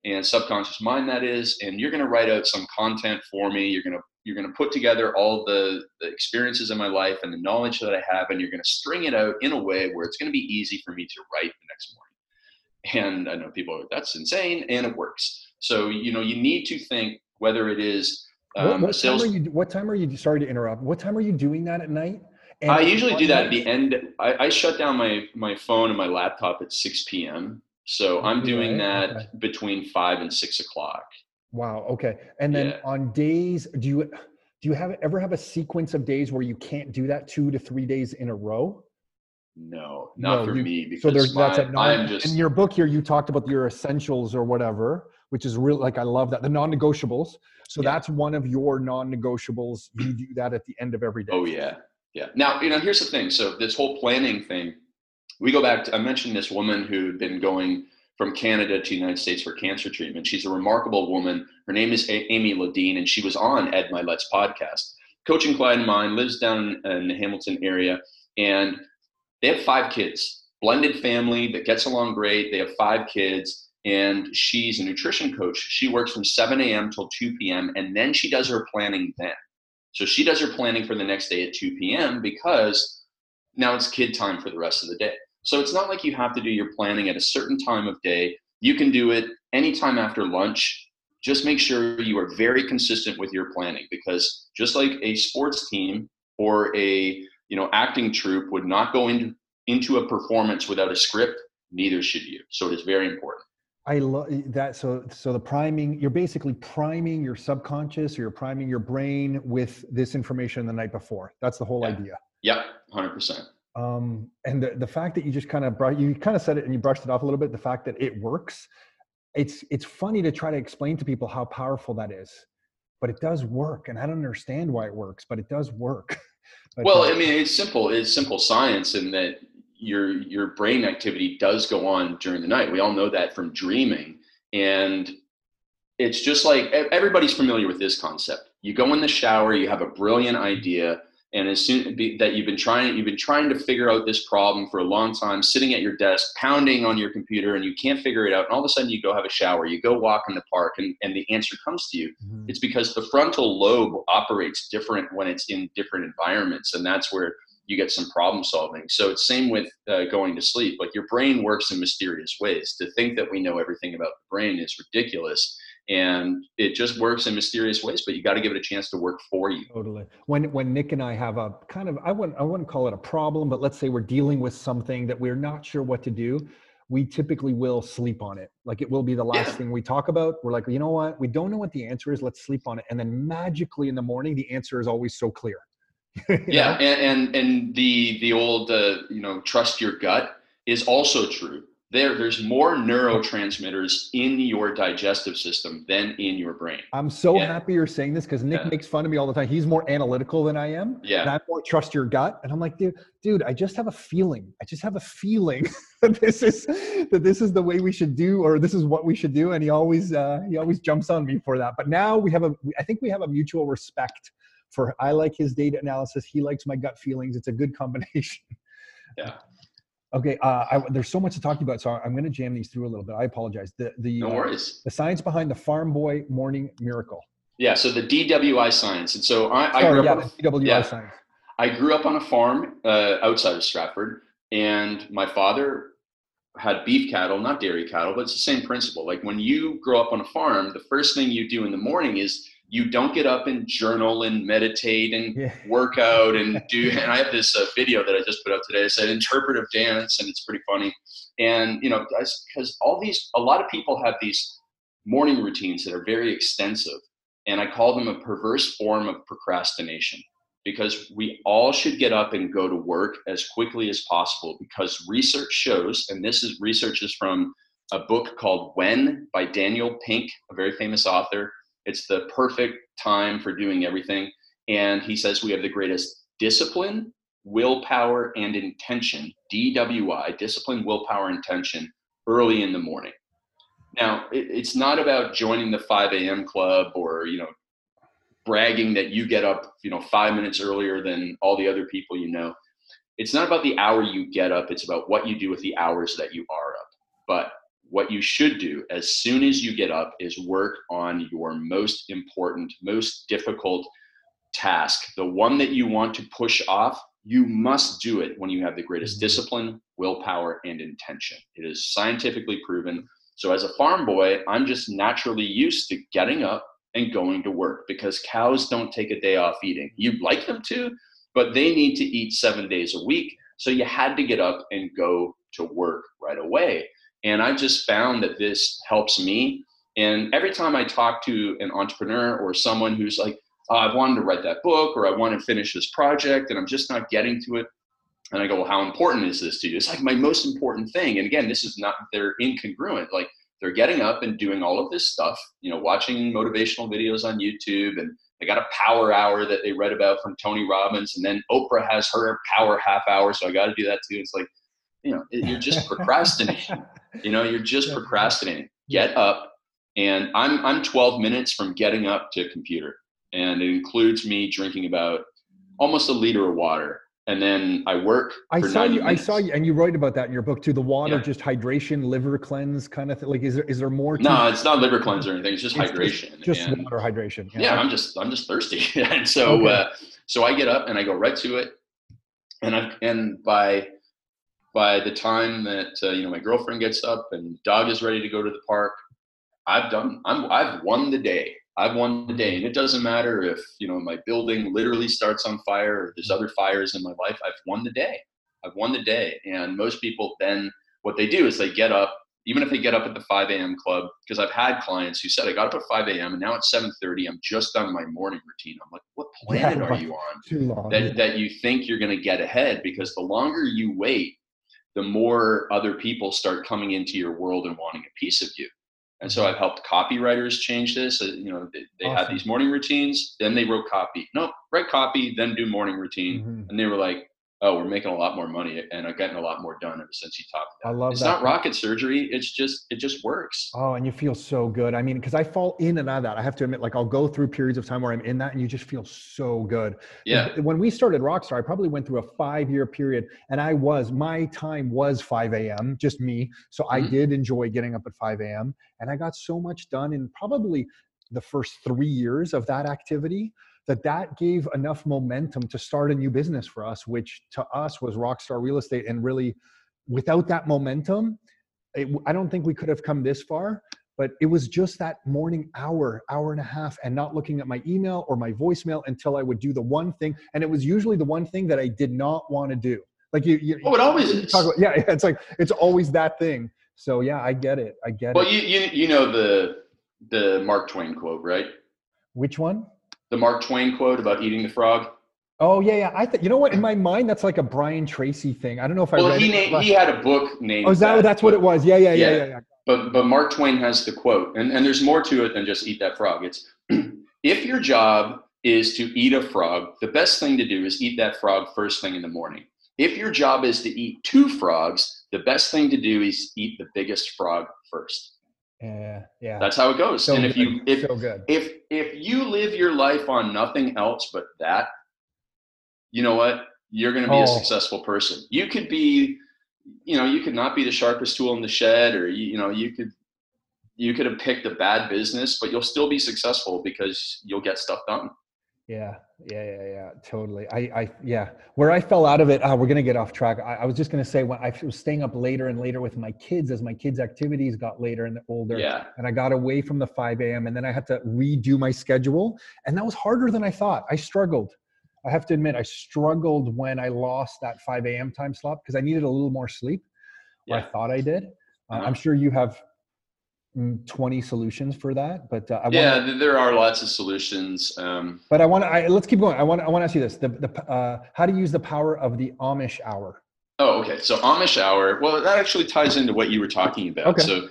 and subconscious mind that is and you're going to write out some content for me. You're going to you're going to put together all the, the experiences in my life and the knowledge that i have and you're going to string it out in a way where it's going to be easy for me to write the next morning. And i know people are that's insane and it works. So you know you need to think whether it is um, what, what sales time are you what time are you sorry to interrupt what time are you doing that at night and I usually do that at the end. I, I shut down my my phone and my laptop at 6 p.m. So I'm doing that okay. between five and six o'clock. Wow. Okay. And then yeah. on days, do you do you have ever have a sequence of days where you can't do that two to three days in a row? No, not no, for you, me. Because so there's my, that's a non, just, in your book here. You talked about your essentials or whatever, which is really like I love that the non-negotiables. So yeah. that's one of your non-negotiables. You do that at the end of every day. Oh yeah, yeah. Now you know here's the thing. So this whole planning thing we go back to, I mentioned this woman who'd been going from Canada to the United States for cancer treatment. She's a remarkable woman. Her name is a- Amy Ladine, and she was on Ed Mylett's podcast. Coaching client of mine lives down in the Hamilton area, and they have five kids, blended family that gets along great. They have five kids, and she's a nutrition coach. She works from 7 a.m. till 2 p.m., and then she does her planning then. So she does her planning for the next day at 2 p.m. because now it's kid time for the rest of the day. So it's not like you have to do your planning at a certain time of day. You can do it anytime after lunch. Just make sure you are very consistent with your planning because just like a sports team or a you know acting troupe would not go into into a performance without a script, neither should you. So it is very important. I love that. So, so the priming, you're basically priming your subconscious or you're priming your brain with this information the night before. That's the whole yeah. idea. Yep, 100%. Um, and the, the fact that you just kind of brought, you kind of said it and you brushed it off a little bit. The fact that it works, it's it's funny to try to explain to people how powerful that is, but it does work. And I don't understand why it works, but it does work. well, uh, I mean, it's simple. It's simple science in that your your brain activity does go on during the night. We all know that from dreaming, and it's just like everybody's familiar with this concept. You go in the shower, you have a brilliant idea and as soon that you've been trying you've been trying to figure out this problem for a long time sitting at your desk pounding on your computer and you can't figure it out and all of a sudden you go have a shower you go walk in the park and, and the answer comes to you mm-hmm. it's because the frontal lobe operates different when it's in different environments and that's where you get some problem solving. So it's same with uh, going to sleep like your brain works in mysterious ways. To think that we know everything about the brain is ridiculous and it just works in mysterious ways but you got to give it a chance to work for you. Totally. When when nick and i have a kind of i wouldn't i wouldn't call it a problem but let's say we're dealing with something that we're not sure what to do we typically will sleep on it. Like it will be the last yeah. thing we talk about. We're like you know what? We don't know what the answer is. Let's sleep on it. And then magically in the morning the answer is always so clear yeah and, and and the the old uh, you know trust your gut is also true. There there's more neurotransmitters in your digestive system than in your brain. I'm so yeah. happy you're saying this because nick yeah. makes fun of me all the time. He's more analytical than i am yeah. and i more trust your gut and i'm like dude dude i just have a feeling. I just have a feeling that this is that this is the way we should do or this is what we should do and he always uh he always jumps on me for that. But now we have a i think we have a mutual respect for i like his data analysis he likes my gut feelings it's a good combination yeah Okay, uh, I, there's so much to talk about, so I'm going to jam these through a little bit. I apologize. The the no uh, worries. Uh, the science behind the Farm Boy Morning Miracle. Yeah, so the DWI science, and so I, Sorry, I grew yeah, up. The DWI yeah, science. I grew up on a farm uh, outside of Stratford, and my father had beef cattle, not dairy cattle, but it's the same principle. Like when you grow up on a farm, the first thing you do in the morning is you don't get up and journal and meditate and yeah. work out and do and i have this uh, video that i just put up today i said interpretive dance and it's pretty funny and you know because all these a lot of people have these morning routines that are very extensive and i call them a perverse form of procrastination because we all should get up and go to work as quickly as possible because research shows and this is research is from a book called when by daniel pink a very famous author it's the perfect time for doing everything. And he says we have the greatest discipline, willpower, and intention, DWI, discipline, willpower, intention, early in the morning. Now, it's not about joining the 5 a.m. club or, you know, bragging that you get up, you know, five minutes earlier than all the other people you know. It's not about the hour you get up, it's about what you do with the hours that you are up. But what you should do as soon as you get up is work on your most important, most difficult task. The one that you want to push off, you must do it when you have the greatest mm-hmm. discipline, willpower, and intention. It is scientifically proven. So, as a farm boy, I'm just naturally used to getting up and going to work because cows don't take a day off eating. You'd like them to, but they need to eat seven days a week. So, you had to get up and go to work right away. And I just found that this helps me. And every time I talk to an entrepreneur or someone who's like, oh, I've wanted to write that book or I want to finish this project and I'm just not getting to it. And I go, well, how important is this to you? It's like my most important thing. And again, this is not, they're incongruent. Like they're getting up and doing all of this stuff, you know, watching motivational videos on YouTube and they got a power hour that they read about from Tony Robbins. And then Oprah has her power half hour. So I got to do that too. It's like, you know, you're just procrastinating. You know, you're just procrastinating. Get up, and I'm I'm 12 minutes from getting up to a computer, and it includes me drinking about almost a liter of water and then I work. I saw you. Minutes. I saw you, and you write about that in your book too. The water, yeah. just hydration, liver cleanse, kind of thing. Like, is there is there more? no, it's not liver cleanse or anything. It's just it's hydration. Just, just water hydration. Yeah. yeah, I'm just I'm just thirsty, and so okay. uh, so I get up and I go right to it, and I and by by the time that uh, you know my girlfriend gets up and dog is ready to go to the park, I've done. I'm I've won the day. I've won the day, and it doesn't matter if you know my building literally starts on fire or there's other fires in my life. I've won the day. I've won the day, and most people then what they do is they get up, even if they get up at the 5 a.m. club, because I've had clients who said I got up at 5 a.m. and now it's 7:30. I'm just done my morning routine. I'm like, what planet yeah, are you on too long, that that you think you're going to get ahead? Because the longer you wait, the more other people start coming into your world and wanting a piece of you. And so mm-hmm. I've helped copywriters change this. Uh, you know, they, they awesome. had these morning routines, then they wrote copy. No, write copy, then do morning routine. Mm-hmm. And they were like, oh, we're making a lot more money and I'm getting a lot more done ever since you talked. I love it's that. Not rocket surgery. It's just, it just works. Oh, and you feel so good. I mean, cause I fall in and out of that. I have to admit, like I'll go through periods of time where I'm in that and you just feel so good. Yeah. When we started Rockstar, I probably went through a five year period and I was, my time was 5 a.m., just me. So mm-hmm. I did enjoy getting up at 5 a.m. and I got so much done in probably the first three years of that activity that that gave enough momentum to start a new business for us which to us was rockstar real estate and really without that momentum it, i don't think we could have come this far but it was just that morning hour, hour and a half, and not looking at my email or my voicemail until I would do the one thing. And it was usually the one thing that I did not want to do. Like you, you oh, it always is. About, yeah, it's like it's always that thing. So yeah, I get it. I get well, it. Well, you, you you know the the Mark Twain quote, right? Which one? The Mark Twain quote about eating the frog. Oh yeah, yeah. I think you know what in my mind that's like a Brian Tracy thing. I don't know if I. Well, he named, he had a book named. Oh, is that, that that's what it was? Yeah, yeah, yeah, yeah, yeah. But but Mark Twain has the quote, and and there's more to it than just eat that frog. It's if your job is to eat a frog, the best thing to do is eat that frog first thing in the morning. If your job is to eat two frogs, the best thing to do is eat the biggest frog first. Yeah, yeah. That's how it goes. So and if good. you if so if if you live your life on nothing else but that, you know what? You're going to be Oh. a successful person. You could be, you know, you could not be the sharpest tool in the shed, or you, you know, you could you could have picked a bad business, but you'll still be successful because you'll get stuff done. Yeah, yeah, yeah, yeah, totally. I, I, yeah. Where I fell out of it, uh, we're gonna get off track. I, I was just gonna say when I was staying up later and later with my kids as my kids' activities got later and older, Yeah. and I got away from the 5 a.m. and then I had to redo my schedule, and that was harder than I thought. I struggled. I have to admit, I struggled when I lost that 5 a.m. time slot because I needed a little more sleep. or I thought I did. Uh, Uh-huh. I'm sure you have 20 solutions for that, but uh, Yeah, wanna, th- there are lots of solutions. Um, but I want to. Let's keep going. I want. I want to ask you this: the the uh, how to use the power of the Amish hour. Oh, okay. So Amish hour. Well, that actually ties into what you were talking about. Okay. So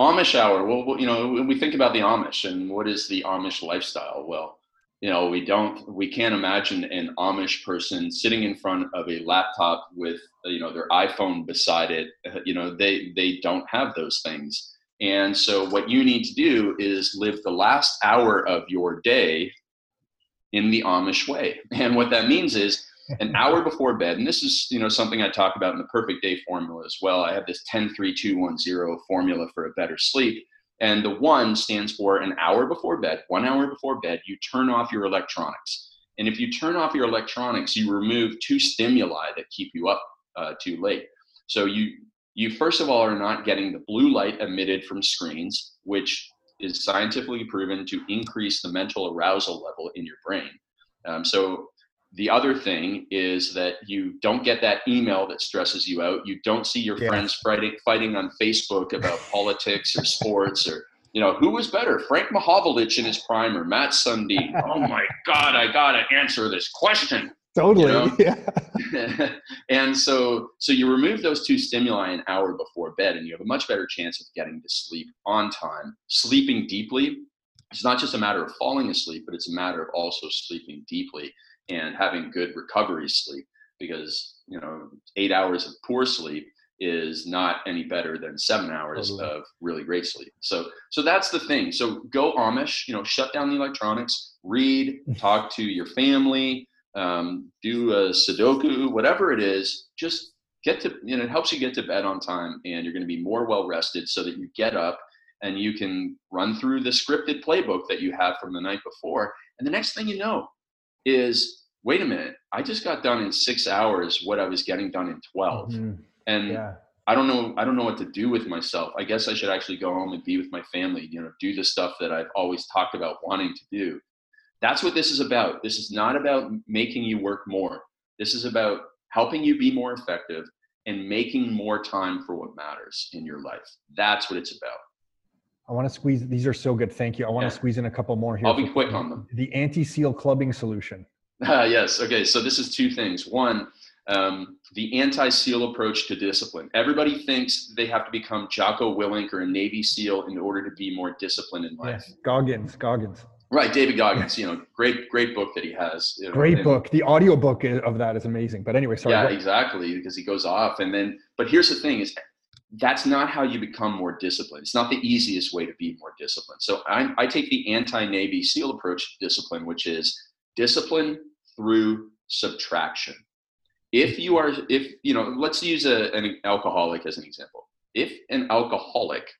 Amish hour. Well, you know, when we think about the Amish and what is the Amish lifestyle? Well, you know, we don't, we can't imagine an Amish person sitting in front of a laptop with, you know, their iPhone beside it. Uh, You know, they they don't have those things. And so, what you need to do is live the last hour of your day in the Amish way. And what that means is an hour before bed and this is you know something i talk about in the perfect day formula as well. I have this 10 3 2 1 0 formula for a better sleep. And the one stands for an hour before bed one hour before bed you turn off your electronics. And if you turn off your electronics you remove two stimuli that keep you up uh, too late. So you you first of all are not getting the blue light emitted from screens which is scientifically proven to increase the mental arousal level in your brain um, so the other thing is that you don't get that email that stresses you out. You don't see your Yeah. friends fighting, fighting on Facebook about politics or sports or, you know, who was better, Frank Mahovlich in his prime or Mats Sundin? oh my God, I got to answer this question. Totally. know? Yeah. and so, so you remove those two stimuli an hour before bed and you have a much better chance of getting to sleep on time. Sleeping deeply, it's not just a matter of falling asleep, but it's a matter of also sleeping deeply and having good recovery sleep because you know eight hours of poor sleep is not any better than seven hours Totally. of really great sleep so so that's the thing so go amish you know shut down the electronics read talk to your family um, do a sudoku whatever it is just get to you know it helps you get to bed on time and you're going to be more well rested so that you get up and you can run through the scripted playbook that you have from the night before and the next thing you know is wait a minute i just got done in six hours what i was getting done in 12 Mhm. and Yeah. i don't know i don't know what to do with myself i guess i should actually go home and be with my family you know do the stuff that i've always talked about wanting to do that's what this is about this is not about making you work more this is about helping you be more effective and making more time for what matters in your life that's what it's about I want to squeeze. These are so good. Thank you. I want Yeah. to squeeze in a couple more here. i'll be quick on them The anti-seal clubbing solution. Ah, yes. Okay. So this is two things. One, um, the anti-SEAL approach to discipline. Everybody thinks they have to become Jocko Willink or a Navy SEAL in order to be more disciplined in life. Yes. Goggins. Goggins. Right. David Goggins. You know, great, great book that he has. you know, Great book. The audio book of that is amazing. But anyway, sorry. yeah, go- exactly. Because he goes off, and then. But here's the thing: is that's not how you become more disciplined. It's not the easiest way to be more disciplined. So I, I take the anti-Navy SEAL approach to discipline, which is discipline through subtraction. If you are, if you know, let's use a, an alcoholic as an example. If an alcoholic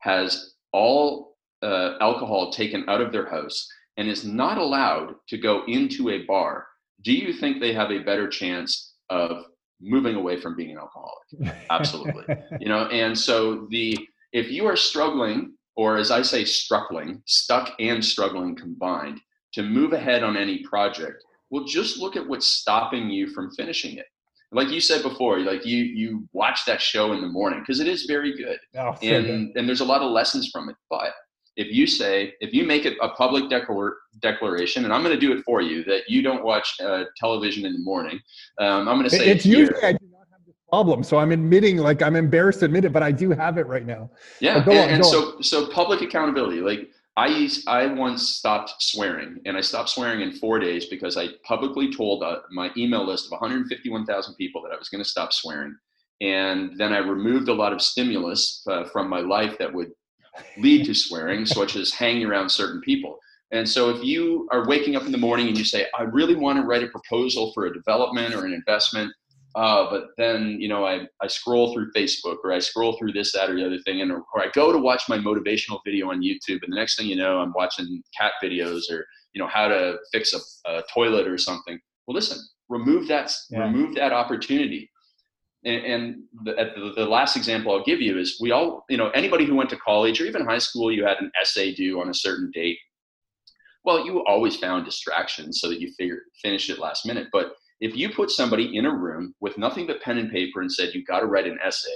has all uh, alcohol taken out of their house and is not allowed to go into a bar, do you think they have a better chance of moving away from being an alcoholic? Absolutely. you know, and so the if you are struggling or as I say, struggling, stuck and struggling combined, to move ahead on any project, well, just look at what's stopping you from finishing it. Like you said before, like you you watch that show in the morning because it is very good, oh, and good. and there's a lot of lessons from it. But if you say if you make it a public declar- declaration, and I'm going to do it for you, that you don't watch uh, television in the morning, um, I'm going to say it's usually I do not have this problem, so I'm admitting like I'm embarrassed to admit it, but I do have it right now. Yeah, and, on, and so on. so public accountability, like I used, I once stopped swearing, and I stopped swearing in four days because I publicly told uh, my email list of 151,000 people that I was going to stop swearing, and then I removed a lot of stimulus uh, from my life that would lead to swearing, such as hanging around certain people. And so, if you are waking up in the morning and you say, "I really want to write a proposal for a development or an investment," Uh, but then, you know, I, I scroll through Facebook or I scroll through this, that, or the other thing, and or I go to watch my motivational video on YouTube, and the next thing you know, I'm watching cat videos or you know how to fix a, a toilet or something. Well, listen, remove that yeah. remove that opportunity. And, and the, the, the last example I'll give you is we all, you know, anybody who went to college or even high school, you had an essay due on a certain date. Well, you always found distractions so that you figure finish it last minute, but if you put somebody in a room with nothing but pen and paper and said, you got to write an essay,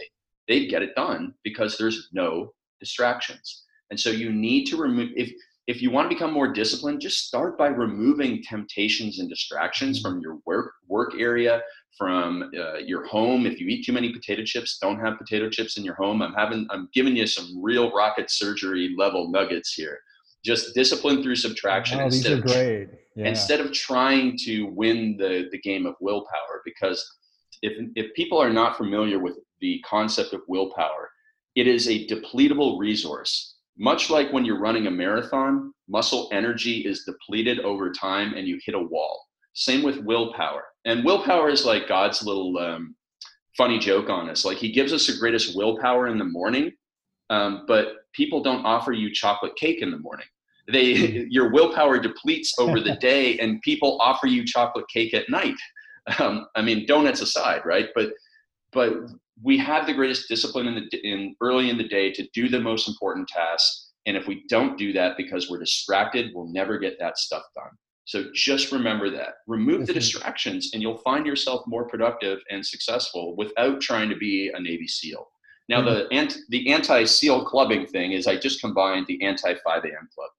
they'd get it done because there's no distractions. And so you need to remove, if, if you want to become more disciplined, just start by removing temptations and distractions from your work work area, from uh, your home. If you eat too many potato chips, don't have potato chips in your home. I'm having I'm giving you some real rocket surgery level nuggets here just discipline through subtraction oh, instead of great. Yeah. instead of trying to win the the game of willpower because if if people are not familiar with the concept of willpower it is a depletable resource much like when you're running a marathon muscle energy is depleted over time and you hit a wall same with willpower and willpower is like god's little um, funny joke on us like he gives us the greatest willpower in the morning um, but people don't offer you chocolate cake in the morning. They your willpower depletes over the day, and people offer you chocolate cake at night. Um, I mean, donuts aside, right? But but we have the greatest discipline in the in early in the day to do the most important tasks. And if we don't do that because we're distracted, we'll never get that stuff done. So just remember that. Remove the distractions, and you'll find yourself more productive and successful without trying to be a Navy SEAL. Now, mm-hmm. the anti, the anti SEAL clubbing thing is I just combined the anti 5 a.m. club.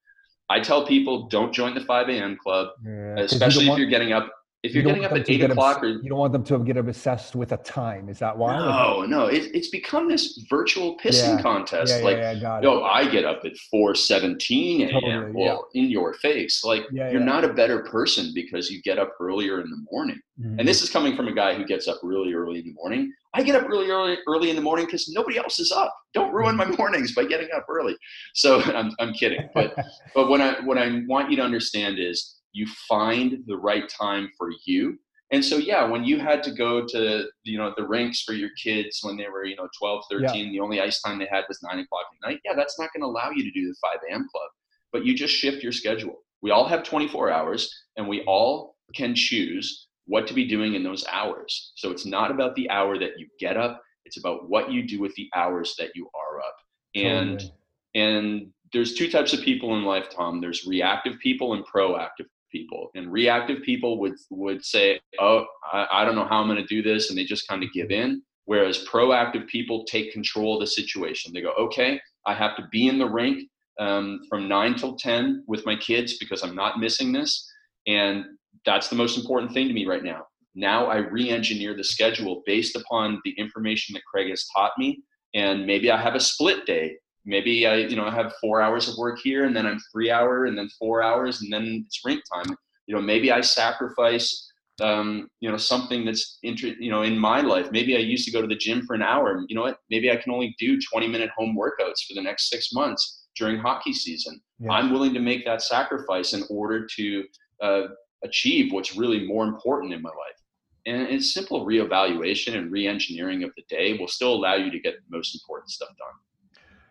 I tell people don't join the 5 a.m. club, yeah, especially you if you're getting up if you're you getting up at eight o'clock, or you don't want them to get obsessed with a time. Is that why? No, no. It, it's become this virtual pissing yeah. contest. Yeah, like, yeah, oh, I get up at four seventeen a.m. Totally, well, in your face. Like, you're not a better person because you get up earlier in the morning. Mm-hmm. And this is coming from a guy who gets up really early in the morning. I get up really early, early in the morning because nobody else is up. Don't ruin my mm-hmm. mornings by getting up early. So I'm, I'm kidding. But but what I what I want you to understand is you find the right time for you. And so yeah when you had to go to you know the rinks for your kids when they were you know 12 13 yeah. the only ice time they had was 9 o'clock at night yeah that's not going to allow you to do the 5 a.m club. But you just shift your schedule. We all have 24 hours and we all can choose what to be doing in those hours. So it's not about the hour that you get up it's about what you do with the hours that you are up. And totally. and there's two types of people in life tom. There's reactive people and proactive people and reactive people would would say oh i, I don't know how i'm going to do this and they just kind of give in. Whereas proactive people take control of the situation. They go okay i have to be in the rink um, from 9 till 10 with my kids because i'm not missing this and that's the most important thing to me right now. Now i re-engineer the schedule based upon the information that craig has taught me and maybe i have a split day maybe I, you know, I have four hours of work here and then I'm three hour and then four hours and then it's rink time. You know, maybe I sacrifice, um, you know, something that's inter- you know, in my life. Maybe I used to go to the gym for an hour. You know what? Maybe I can only do 20 minute home workouts for the next six months during hockey season. Yeah. I'm willing to make that sacrifice in order to uh, achieve what's really more important in my life. And it's simple reevaluation and re-engineering of the day will still allow you to get the most important stuff done.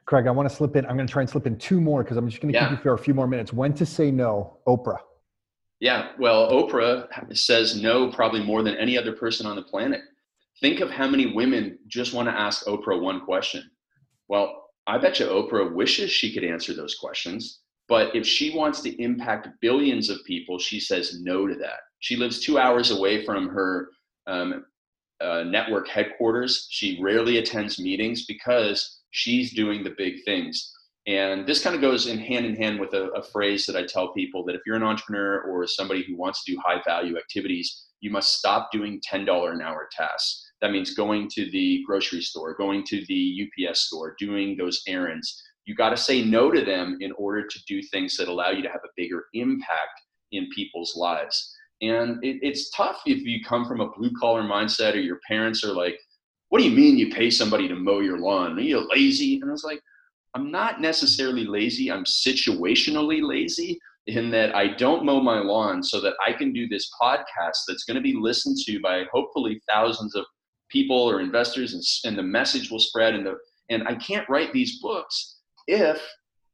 Craig, I want to slip in. I'm going to try and slip in two more because I'm just going to yeah. keep you for a few more minutes. When to say no, Oprah. Yeah, well, Oprah says no probably more than any other person on the planet. Think of how many women just want to ask Oprah one question. Well, I bet you Oprah wishes she could answer those questions. But if she wants to impact billions of people, she says no to that. She lives two hours away from her um, uh, network headquarters. She rarely attends meetings because she's doing the big things. And this kind of goes in hand in hand with a, a, phrase that I tell people that if you're an entrepreneur or somebody who wants to do high value activities, you must stop doing $10 an hour tasks. That means going to the grocery store, going to the UPS store, doing those errands. You got to say no to them in order to do things that allow you to have a bigger impact in people's lives. And it, it's tough if you come from a blue collar mindset or your parents are like, what do you mean you pay somebody to mow your lawn? Are you lazy? And I was like, I'm not necessarily lazy. I'm situationally lazy in that I don't mow my lawn so that I can do this podcast that's going to be listened to by hopefully thousands of people or investors and, and the message will spread and the and I can't write these books if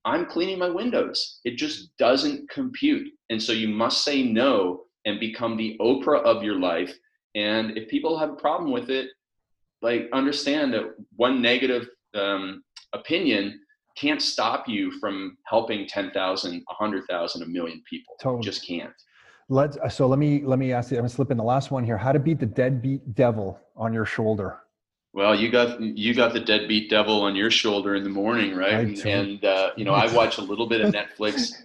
I'm cleaning my windows. It just doesn't compute. And so you must say no and become the Oprah of your life. And if people have a problem with it, like understand that one negative um, opinion can't stop you from helping 10,000, 100,000, a million people. Totally. Just can't. Let's, uh, so let me, let me ask you, I'm gonna slip in the last one here. How to beat the deadbeat devil on your shoulder. Well, you got, you got the deadbeat devil on your shoulder in the morning, right? And, and uh, you know, I watch a little bit of Netflix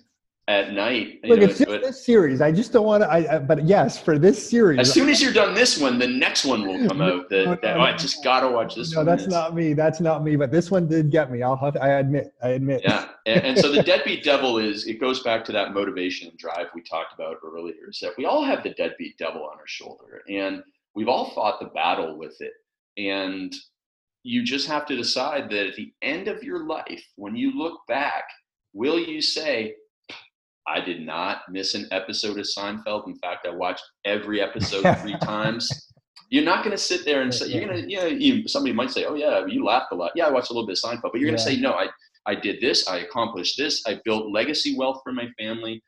at night. Look, know, it's just this series. I just don't want to. I, I, but yes, for this series. As soon as you're done this one, the next one will come out. The, no, that, no, oh, I just gotta watch this. No, one. that's not me. That's not me. But this one did get me. I'll have. To, I admit. I admit. Yeah, and, and so the deadbeat devil is. It goes back to that motivation and drive we talked about earlier. Is that we all have the deadbeat devil on our shoulder, and we've all fought the battle with it, and you just have to decide that at the end of your life, when you look back, will you say, I did not miss an episode of Seinfeld. In fact, I watched every episode three times. You're not going to sit there and say you're going to, you know, you, somebody might say, "Oh yeah, you laughed a lot." Yeah, I watched a little bit of Seinfeld, but you're going to say, "No, I I did this. I accomplished this. I built legacy wealth for my family."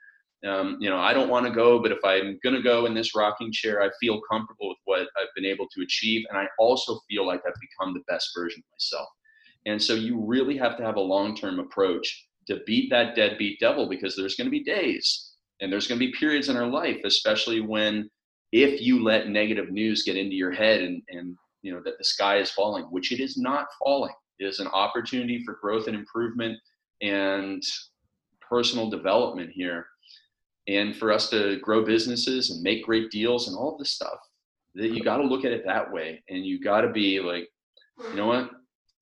Um, you know, I don't want to go, but if I'm going to go in this rocking chair, I feel comfortable with what I've been able to achieve, and I also feel like I've become the best version of myself. And so, you really have to have a long-term approach to beat that deadbeat devil because there's going to be days and there's going to be periods in our life, especially when if you let negative news get into your head and, and you know that the sky is falling, which it is not falling. It is an opportunity for growth and improvement and personal development here. And for us to grow businesses and make great deals and all this stuff, that you got to look at it that way. And you got to be like, you know what?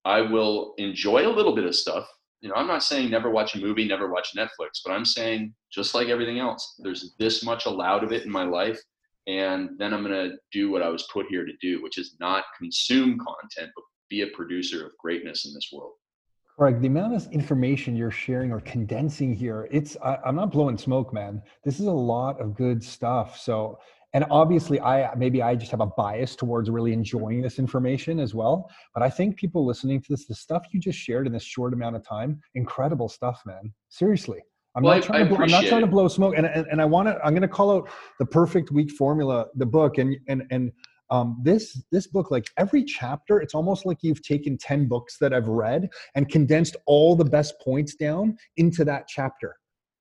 I will enjoy a little bit of stuff you know, I'm not saying never watch a movie, never watch Netflix, but I'm saying just like everything else, there's this much allowed of it in my life. And then I'm going to do what I was put here to do, which is not consume content, but be a producer of greatness in this world. Craig, the amount of information you're sharing or condensing here, it's, I, I'm not blowing smoke, man. This is a lot of good stuff. So and obviously i maybe i just have a bias towards really enjoying this information as well. But i think people listening to this the stuff you just shared in this short amount of time incredible stuff man. Seriously. I'm, well, not trying to blow, I'm not trying to blow smoke. And, and, and i want to i'm going to call out the perfect week formula the book. And and and um, this this book like every chapter it's almost like you've taken 10 books that i've read and condensed all the best points down into that chapter.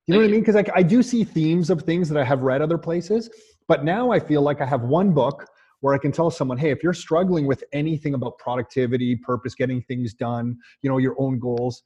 You know Thank what I mean? Because like I do see themes of things that I have read other places, but now I feel like I have one book where I can tell someone, hey, if you're struggling with anything about productivity, purpose, getting things done, you know, your own goals,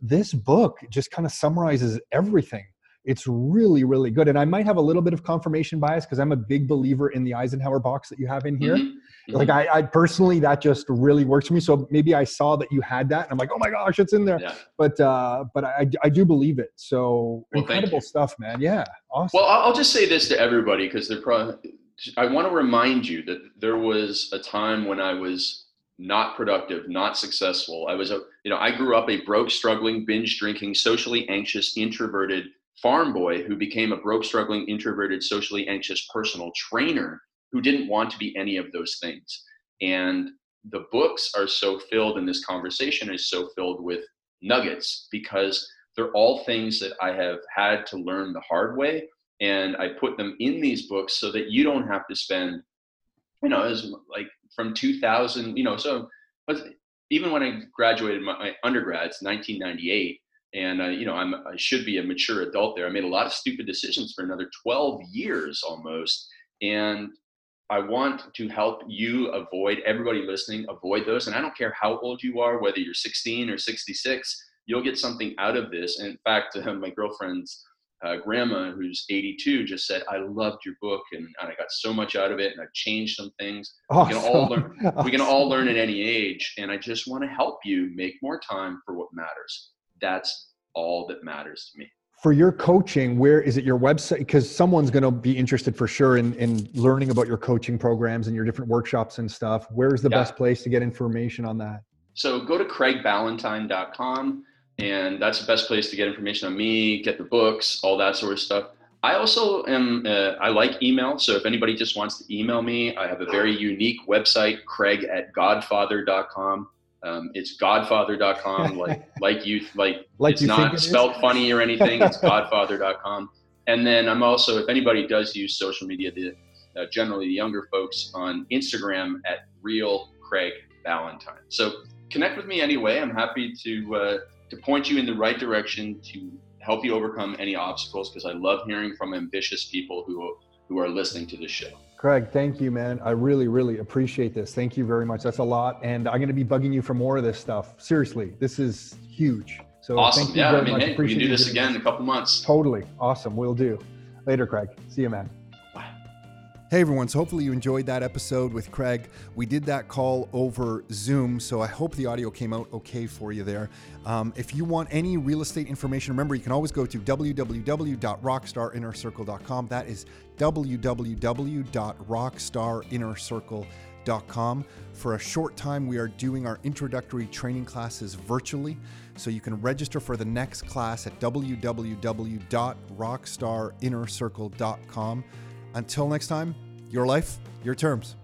this book just kind of summarizes everything. It's really, really good. And I might have a little bit of confirmation bias because I'm a big believer in the Eisenhower box that you have in here. Mm-hmm. Mm-hmm. Like I, I, personally, that just really works for me. So maybe I saw that you had that, and I'm like, oh my gosh, it's in there. Yeah. But uh, but I, I do believe it. So well, incredible stuff, man. Yeah, awesome. Well, I'll just say this to everybody because they're probably. I want to remind you that there was a time when I was not productive, not successful. I was a, you know, I grew up a broke, struggling, binge drinking, socially anxious, introverted farm boy who became a broke, struggling, introverted, socially anxious personal trainer who didn't want to be any of those things. And the books are so filled, and this conversation is so filled with nuggets because they're all things that I have had to learn the hard way. And I put them in these books so that you don't have to spend, you know, as like from 2000, you know, so even when I graduated my, my undergrads, 1998, and uh, you know I'm I should be a mature adult there. I made a lot of stupid decisions for another 12 years almost, and I want to help you avoid everybody listening avoid those. And I don't care how old you are, whether you're 16 or 66, you'll get something out of this. And in fact, uh, my girlfriend's uh, grandma, who's 82, just said, "I loved your book, and, and, I got so much out of it, and I've changed some things. Awesome. We can all learn. Awesome. We can all learn at any age, and I just want to help you make more time for what matters. That's all that matters to me." For your coaching, where is it your website? Because someone's going to be interested for sure in, in learning about your coaching programs and your different workshops and stuff. Where's the yeah. best place to get information on that? So go to craigballantyne.com and that's the best place to get information on me, get the books, all that sort of stuff. I also am, uh, I like email. So if anybody just wants to email me, I have a very unique website, craig at godfather.com. Um, it's godfather.com, like, like you, like, like it's not it spelled funny or anything. It's godfather.com. And then I'm also, if anybody does use social media, the, uh, generally the younger folks on Instagram at real Craig Ballantyne. So connect with me anyway. I'm happy to, uh, to point you in the right direction to help you overcome any obstacles because I love hearing from ambitious people who who are listening to this show. Craig, thank you, man. I really, really appreciate this. Thank you very much. That's a lot, and I'm going to be bugging you for more of this stuff. Seriously, this is huge. So awesome. yeah, I mean, hey, we can do this again in a couple months. Totally awesome. We'll do. Later, Craig. See you, man. Hey everyone, so hopefully you enjoyed that episode with Craig. We did that call over Zoom, so I hope the audio came out okay for you there. Um, if you want any real estate information, remember you can always go to www.rockstarinnercircle.com. That is www.rockstarinnercircle.com. For a short time, we are doing our introductory training classes virtually. So you can register for the next class at www.rockstarinnercircle.com. Until next time, your life, your terms.